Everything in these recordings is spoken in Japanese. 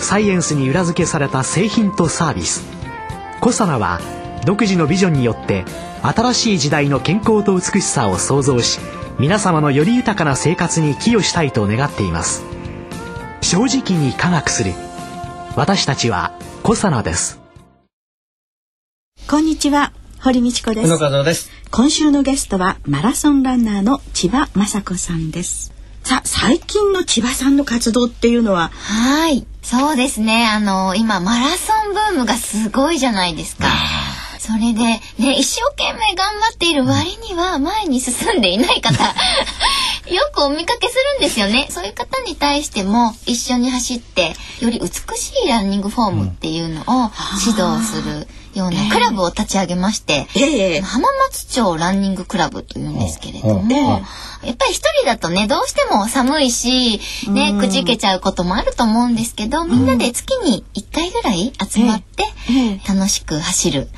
サイエンスに裏付けされた製品とサービス。コサナは独自のビジョンによって新しい時代の健康と美しさを創造し皆様のより豊かな生活に寄与したいと願っています。正直に科学する。私たちはコサナです。こんにちは。堀道子です。野和です。今週のゲストはマラソンランナーの千葉雅子さんです。さあ最近の千葉さんの活動っていうのは？はいそうですね。あの今マラソンブームがすごいじゃないですか。それでね一生懸命頑張っている割には前に進んでいない方 よくお見かけするんですよね。そういう方に対しても一緒に走ってより美しいランニングフォームっていうのを指導するようなクラブを立ち上げまして、えー、浜松町ランニングクラブというんですけれども、やっぱり一人だとねどうしても寒いしねくじけちゃうこともあると思うんですけどみんなで月に1回ぐらい集まって楽しく走る、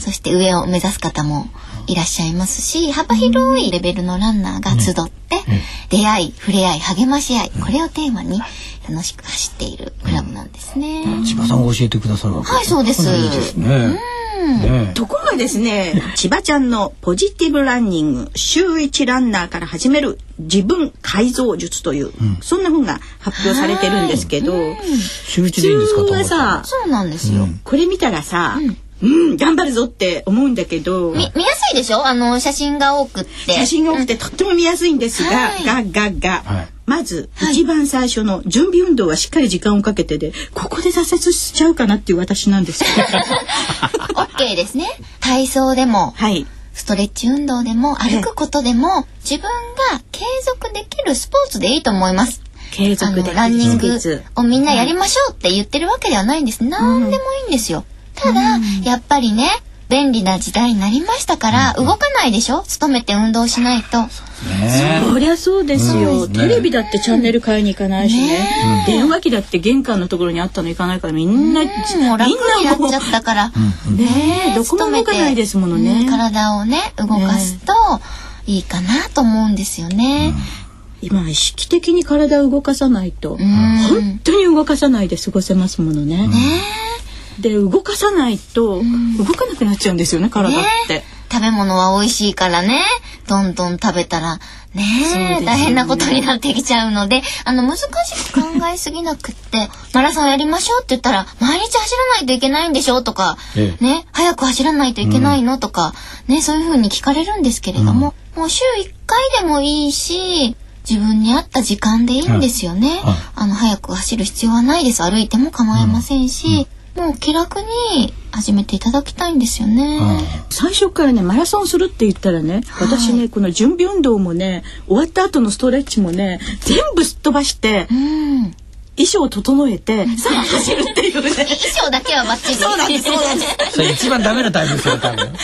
そして上を目指す方もいらっしゃいますし幅広いレベルのランナーが集って、出会い触れ合い励まし合いこれをテーマに楽しく走っているクラブなんですね。千葉さんが教えてくださるわけはい、そうです。いいですね。ね、ところがですね千葉ちゃんのポジティブランニング週一ランナーから始める自分改造術という、うん、そんな本が発表されてるんですけど、週一でいいんですかさそうなんですよ、これ見たらさ、うん、頑張るぞって思うんだけど見やすいでしょ？あの写真が多くって。写真が多くてとっても見やすいんですが、はい、ががが、はい、まず、一番最初の準備運動はしっかり時間をかけてでここで挫折しちゃうかなっていう私なんですよ。オッケーですね体操でも、はい、ストレッチ運動でも歩くことでも自分が継続できるスポーツでいいと思います。継続でランニングをみんなやりましょうって言ってるわけではないんです。何でもいいんですよ。ただ、やっぱりね便利な時代になりましたから動かないでしょ？勤めて運動しないと。そりゃそうですよ、うんね、テレビだってチャンネル買いに行かないしね、ね、電話機だって玄関のところにあったの行かないからみんな、うん、もう楽になっちゃったから。ねどこも動かないですものね、体をね動かすといいかなと思うんですよね、今意識的に体を動かさないと、本当に動かさないで過ごせますものね。ねで動かさないと動かなくなっちゃうんですよね体って。ね食べ物は美味しいからね。どんどん食べたらねね。大変なことになってきちゃうのであの難しく考えすぎなくってマラソンやりましょうって言ったら毎日走らないといけないんでしょとか、ええ、ね早く走らないといけないの、うん、とかねそういうふうに聞かれるんですけれども、うん、もう週1回でもいいし自分に合った時間でいいんですよね。あの早く走る必要はないです。歩いても構いませんし、もう気楽に始めていただきたいんですよね。最初からねマラソンするって言ったらね、私ねこの準備運動もね終わった後のストレッチもね全部すっ飛ばして、うん、衣装を整えて、さあ走るっていうね。衣装だけはバッチリ。そうなんです。そうなんです。それ一番ダメなタイプですよ、多分。で、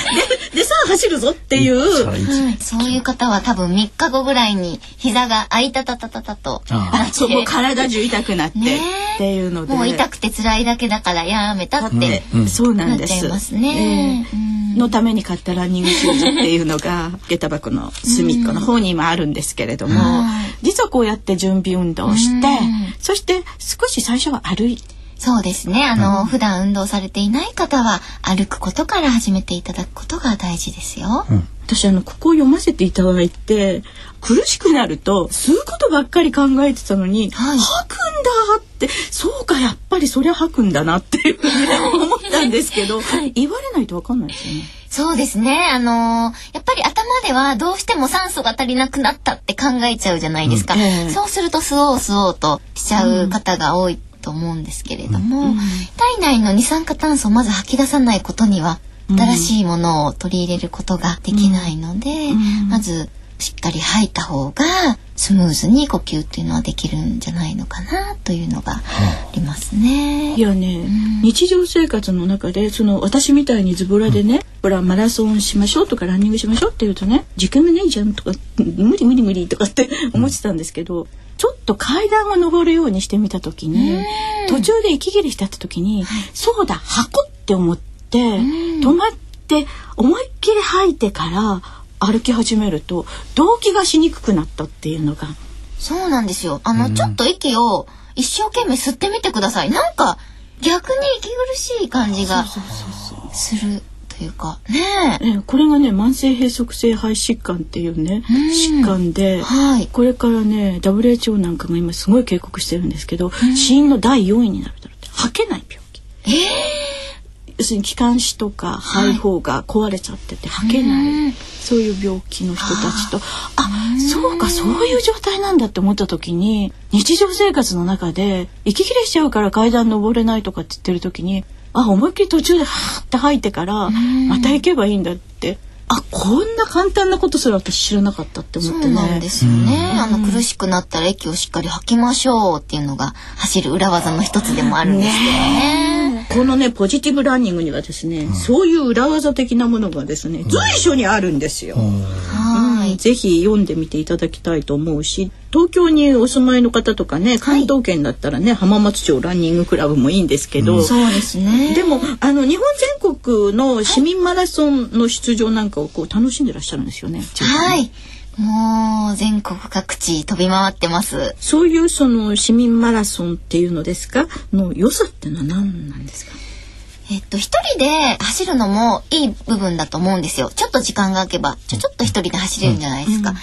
で、さあ走るぞっていう。そういう方は多分3日後ぐらいに膝があいたたたたたと。あそう、もう体中痛くなって。っていうので。もう痛くて辛いだけだからやめたって。そうなんです。なっちゃいますね。のために買ったランニングシューズっていうのが下駄箱の隅っこの方にもあるんですけれども、実はこうやって準備運動をして、そして少し最初は歩いて。そうですね。あの、うん、普段運動されていない方は歩くことから始めていただくことが大事ですよ。うん、私あのここを読ませていただいて苦しくなると吸うことばっかり考えてたのに、はい、吐くんだってそうかやっぱりそりゃ吐くんだなっていうふうに思ったんですけど、はい、言われないとわかんないですよね。そうですね。あのー、やっぱり頭ではどうしても酸素が足りなくなったって考えちゃうじゃないですか。うんえー、そうすると吸おう吸おうとしちゃう方が多いと思うんですけれども、うん、体内の二酸化炭素をまず吐き出さないことには新しいものを取り入れることができないので、うん、まずしっかり吐いた方がスムーズに呼吸っていうのはできるんじゃないのかなというのがありますね。いやね、日常生活の中でその私みたいにズボラでね、ほらマラソンしましょうとかランニングしましょうって言うとね時間がないじゃんとか 無理無理無理とかって 思ってたんですけど、ちょっと階段を登るようにしてみた時に途中で息切れしちゃった時に、そうだ箱って思って止まって思いっきり吐いてから歩き始めると動悸がしにくくなったっていうのがそうなんですよ。あの、ちょっと息を一生懸命吸ってみてください。なんか逆に息苦しい感じがするというかねえ。えこれがね慢性閉塞性肺疾患っていうね疾患で、はいこれからね WHO なんかが今すごい警告してるんですけど、死因の第4位になるだろうって吐けない病気。要するに気管支とか肺胞が壊れちゃってて吐けない、そういう病気の人たちと。あそうかそういう状態なんだって思った時に日常生活の中で息切れしちゃうから階段登れないとかって言ってる時にあ思いっきり途中ではーって吐いてからまた行けばいいんだって。あこんな簡単なことすら私知らなかったって思ってそうなんねですよね。あの苦しくなったら息をしっかり吐きましょうっていうのが走る裏技の一つでもあるんですけどね。このねポジティブランニングにはですね、そういう裏技的なものがですね随所にあるんですよ。はい。ぜひ読んでみていただきたいと思うし東京にお住まいの方とかね関東圏だったらね、浜松町ランニングクラブもいいんですけど、そうですね。でもあの日本全国の市民マラソンの出場なんかをこう楽しんでらっしゃるんですよね。はい。もう全国各地飛び回ってます。そういうその市民マラソンっていうのですか？の良さっていうのは何なんですか？えっと、一人で走るのもいい部分だと思うんですよ。ちょっと時間が空けば、ちょ、ちょっと一人で走れるんじゃないですか。で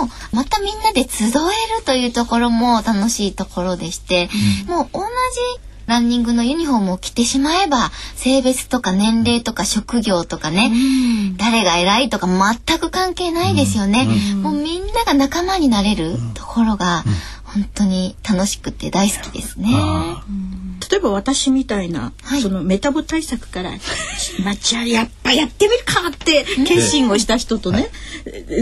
も、またみんなで集えるというところも楽しいところでして、もう同じランニングのユニフォームを着てしまえば、性別とか年齢とか職業とかね、誰が偉いとか全く関係ないですよね。もうみんなが仲間になれるところが、本当に楽しくて大好きですね。例えば私みたいな、はい。そのメタボ対策から「まあ、じゃあやっぱやってみるか!」って決心をした人とね、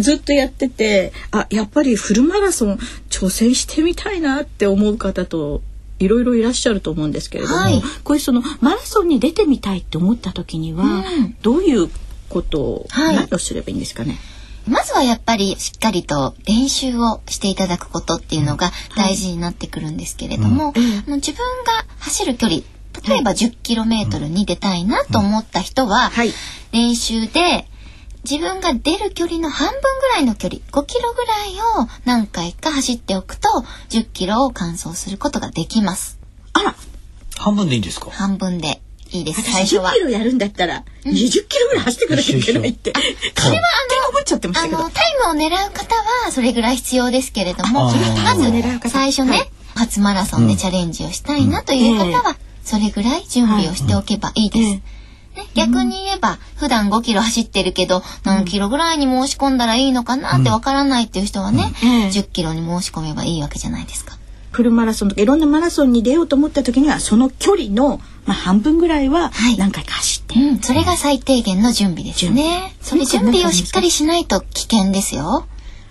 ずっとやっててあやっぱりフルマラソン挑戦してみたいなって思う方といろいろいらっしゃると思うんですけれども、はい。こういうそのマラソンに出てみたいって思った時には、うん。どういうことを、はい。何をすればいいんですかね？まずはやっぱりしっかりと練習をしていただくことっていうのが大事になってくるんですけれども、あの自分が走る距離例えば 10km に出たいなと思った人は、はい。練習で自分が出る距離の半分ぐらいの距離5キロぐらいを何回か走っておくと10キロを完走することができます。あら。半分でいいんですか？半分で。いいです。最私10初は。キ。ロやるんだったら20キロぐらい走ってくなきゃいけないって、勝手に思っちゃってましたけど。あの、タイムを狙う方はそれぐらい必要ですけれども、まず最初ね、はい。初マラソンでチャレンジをしたいなという方は、それぐらい準備をしておけばいいです。ええね、逆に言えば、普段5キロ走ってるけど、何キロぐらいに申し込んだらいいのかなってわからないっていう人はね、ええ10キロに申し込めばいいわけじゃないですか。フルマラソンとかいろんなマラソンに出ようと思った時にはその距離の、まあ、半分ぐらいははい。何回か走って、うん、それが最低限の準備ですね。それ準備をしっかりしないと危険ですよ。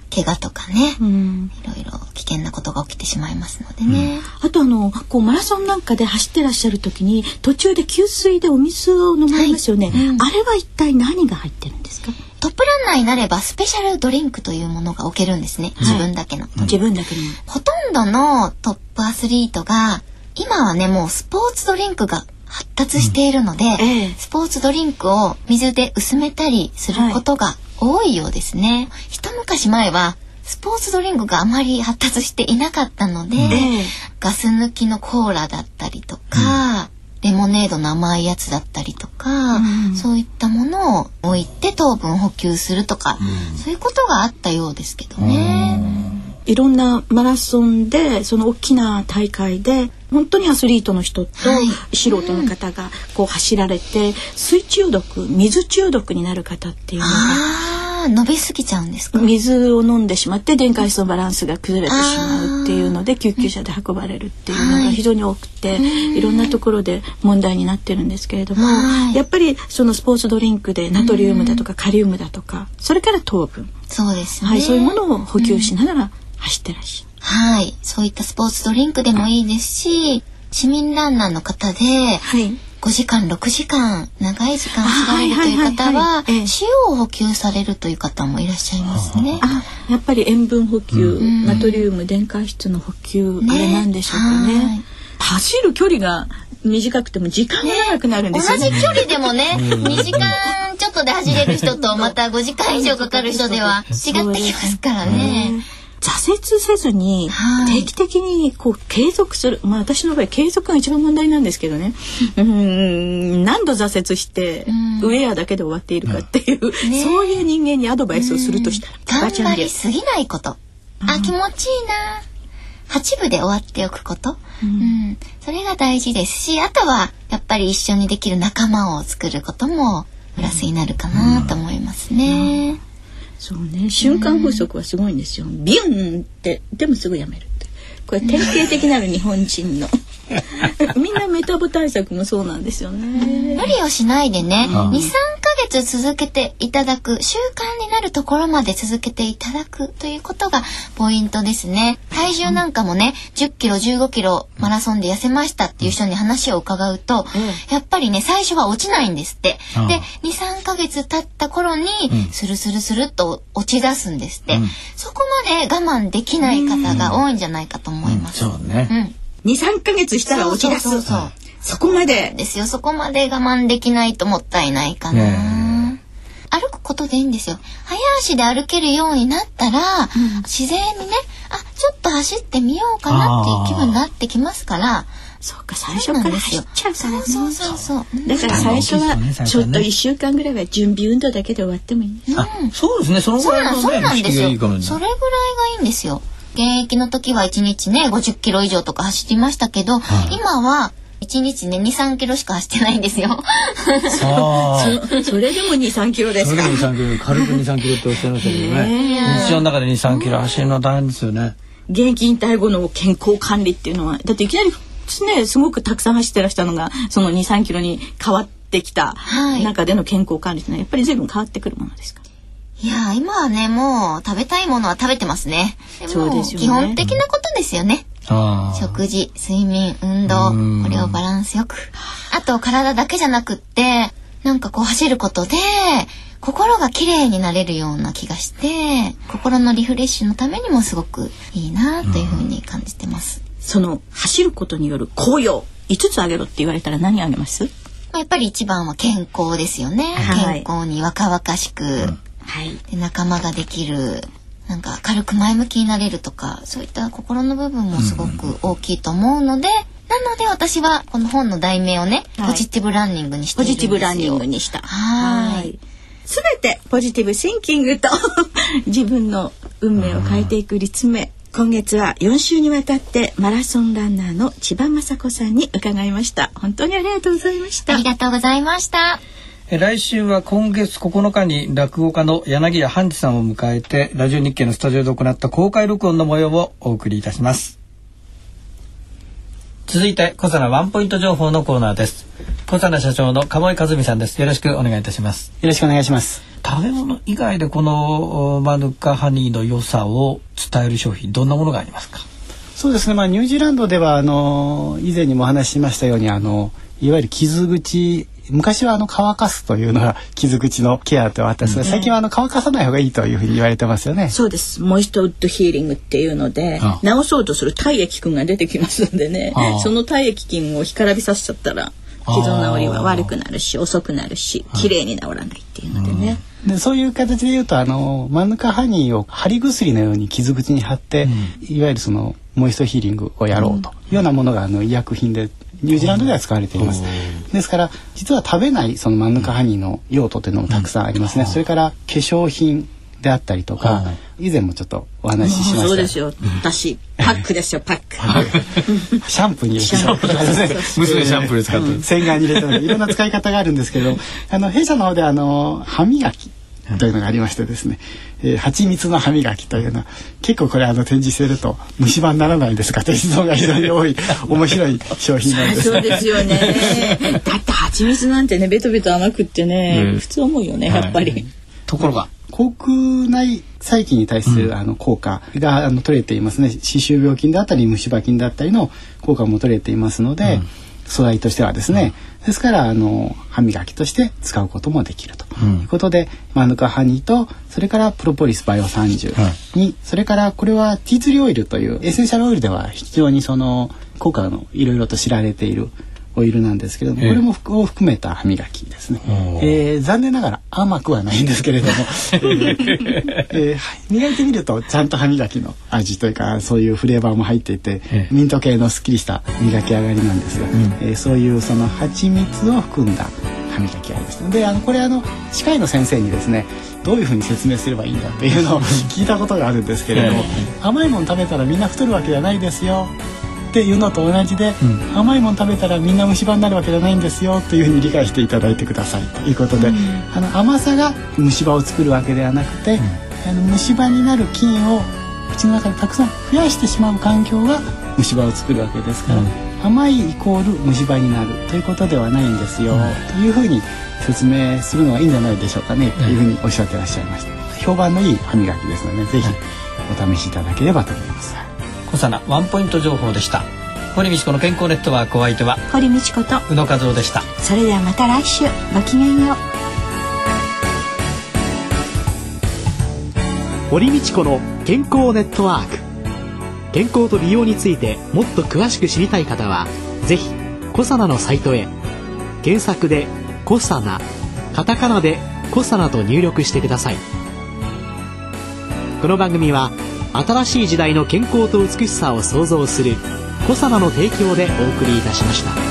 怪我とかね。うん。いろいろ危険なことが起きてしまいますのでね。あとあのこうマラソンなんかで走ってらっしゃる時に途中で給水でお水を飲まれますよね、はい。うん。あれは一体何が入ってるんですか、トップランナーになればスペシャルドリンクというものが置けるんですね。自分だけの。自分だけの。ほとんどのトップアスリートが、今はね、もうスポーツドリンクが発達しているので、ええ。スポーツドリンクを水で薄めたりすることが多いようですね。一昔前は、スポーツドリンクがあまり発達していなかったので、ええガス抜きのコーラだったりとか、レモネードの甘いやつだったりとか、うん。そういったものを置いて糖分補給するとか、そういうことがあったようですけどね。いろんなマラソンでその大きな大会で本当にアスリートの人とはい。素人の方がこう走られて水中毒水中毒になる方っていうのがああ伸びすぎちゃうんですか？水を飲んでしまって電解質のバランスが崩れてしまうっていうので救急車で運ばれるっていうのが非常に多くて、い、ろんなところで問題になってるんですけれども、はい。やっぱりそのスポーツドリンクでナトリウムだとかカリウムだとかそれから糖分、そうですね。はい、そういうものを補給しながら走ってらっしゃる。はい。そういったスポーツドリンクでもいいですし、市民ランナーの方で、はい5時間、6時間、長い時間走られるという方は塩を補給されるという方もいらっしゃいますね。あやっぱり塩分補給、ん。ナトリウム電解質の補給、あれなんでしょうかね。はい。走る距離が短くても時間が長くなるん同ですよね。じ距離でもね、2時間ちょっとで走れる人と、また5時間以上かかる人では違ってきますからね。挫折せずにはい。定期的にこう継続する、まあ私の場合継続が一番問題なんですけどね。うーん何度挫折してうん。ウェアだけで終わっているかっていう、そういう人間にアドバイスをするとしたら頑張りすぎないこと。あ、気持ちいいな。8部で終わっておくこと。うん。それが大事ですし、あとは、やっぱり一緒にできる仲間を作ることも、プラスになるかなと思いますね。そうね。瞬間風速はすごいんですよ。ビュンってでもすぐやめるって。これ典型的なる日本人の。みんなメタボ対策もそうなんですよね。無理をしないでね、ん。2、3ヶ月続けていただく、習慣になるところまで続けていただくということがポイントですね。体重なんかもね、10キロ、15キロマラソンで痩せましたっていう人に話を伺うと、やっぱりね、最初は落ちないんですって。で、2、3ヶ月経った頃に、スルスルスルっと落ち出すんですって。そこまで我慢できない方が多いんじゃないかと思います。そうね。うん。23ヶ月したら落ち出すそうそうそうそうそこまでですよ。そこまで我慢できないともったいないかな。ことでいいんですよ。早足で歩けるようになったら、自然にね、あ、ちょっと走ってみようかなっていう気分になってきますから、そうか最初から走っちゃうからねそうそうそうそう。だから最初はちょっと1週間ぐらいは準備運動だけで終わってもいいねあ、そうですね。そのぐそうなんそうらいのね、意識なんですよ。がいいかもね。それぐらいがいいんですよ。現役の時は1日ね、50キロ以上とか走りましたけど、今は1日ね、2、3キロしか走ってないんですよ。ああ。それでも23キロですか？それで2、3キロ、軽く2、3キロっておっしゃいましたけどね。日常の中で2、3キロ走るのは大変ですよね。現役引退後の健康管理っていうのはだっていきなりねすごくたくさん走ってらしたのがその23キロに変わってきたはい中での健康管理っていうのはやっぱり随分変わってくるものですか？いやー、今はね、もう食べたいものは食べてますね。でもそうですよね基本的なことですよね。食事、睡眠、運動うん、これをバランスよく。あと、体だけじゃなくって、なんかこう走ることで、心が綺麗になれるような気がして、心のリフレッシュのためにもすごくいいなというふうに感じてます。その走ることによる効用5つあげろって言われたら何あげます？まあやっぱり一番は健康ですよね。はい健康に若々しく、はいで仲間ができるなんか軽く前向きになれるとかそういった心の部分もすごく大きいと思うので、なので私はこの本の題名をね、はい。ポジティブランニングにしてポいるんですよ。ジティブランニングにした。はい。すべてポジティブシンキングと 自分の運命を変えていく立命。今月は4週にわたってマラソンランナーの千葉雅子さんに伺いました。本当にありがとうございました。ありがとうございました。え来週は今月9日に落語家の柳家半次さんを迎えてラジオ日経のスタジオで行った公開録音の模様をお送りいたします。続いて小佐ワンポイント情報のコーナーです。小佐社長の鴨井和美さんです。よろしくお願いいたします。よろしくお願いします。食べ物以外でこのおマヌカハニーの良さを伝える商品どんなものがありますか？そうですね。まあニュージーランドではあの以前にもお話ししましたようにあのいわゆる傷口昔はあの乾かすというのが傷口のケアとあった。ん。ですが、最近はあの乾かさない方がいいというふうに言われてますよね。そうです。モイストウッドヒーリングっていうのであ治そうとする体液菌が出てきますんでね。あその体液菌を干からびさせちゃったら傷の治りは悪くなるし遅くなるし綺麗に治らないっていうのでね、でそういう形で言うとあのマヌカハニーを貼り薬のように傷口に貼って、いわゆるそのモイストヒーリングをやろうと。いうようなものがあの医薬品でニュージーランドでは使われています。ですから実は食べないそのマヌカハニーの用途というのもたくさんありますね。それから化粧品であったりとか、は以前もちょっとお話ししました。そうですよ。私パックですよパック。シャンプーに入れて娘シャンプーで使ってるうん。洗顔に入れたりいろんな使い方があるんですけどあの弊社の方であの歯磨きというのがありましてですね、えー、蜂蜜の歯磨きというのは結構これあの展示してると虫歯にならないんですか？という質問が非常に多い 面白い商品なんです。そうですよね。だって蜂蜜なんてねベトベト甘くってね、うん、普通思うよねやっぱり。はい、ところが。口腔内細菌に対する、あの効果があの取れていますね。歯周病菌だったり虫歯菌だったりの効果も取れていますので、素材としてはですね、ですからあの歯磨きとして使うこともできると。いうことで、マヌカハニーとそれからプロポリスバイオ30に、それからこれはティーツリーオイルというエッセンシャルオイルでは非常にその効果のいろいろと知られているオイルなんですけれども、これもを含めた歯磨きですね、えー、残念ながら甘くはないんですけれども、えー、磨いてみるとちゃんと歯磨きの味というかそういうフレーバーも入っていて、ミント系のすっきりした磨き上がりなんですが、うん、えー、そういうその蜂蜜を含んだ歯磨きがありましたであのこれあの歯科医の先生にですねどういうふうに説明すればいいんだっていうのを聞いたことがあるんですけれども、甘いもの食べたらみんな太るわけじゃないですよっていうのと同じで、うん、甘いもの食べたらみんな虫歯になるわけじゃないんですよというふうに理解していただいてくださいということで、うん、あの甘さが虫歯を作るわけではなくて、あの虫歯になる菌を口の中でたくさん増やしてしまう環境が虫歯を作るわけですから、甘いイコール虫歯になるということではないんですよ、というふうに説明するのがいいんじゃないでしょうかね、というふうにおっしゃってらっしゃいました。評判のいい歯磨きですので、ぜひお試しいただければと思います。小さなワンポイント情報でした。堀道子の健康ネットワークお相手は堀道子と宇野和夫でした。それではまた来週。ごきげんよう。堀道子の健康ネットワーク。健康と美容についてもっと詳しく知りたい方はぜひコサナのサイトへ。検索で「コサナ」カタカナで「コサナ」と入力してください。この番組は「新しい時代の健康と美しさを創造する「コサナの提供」でお送りいたしました。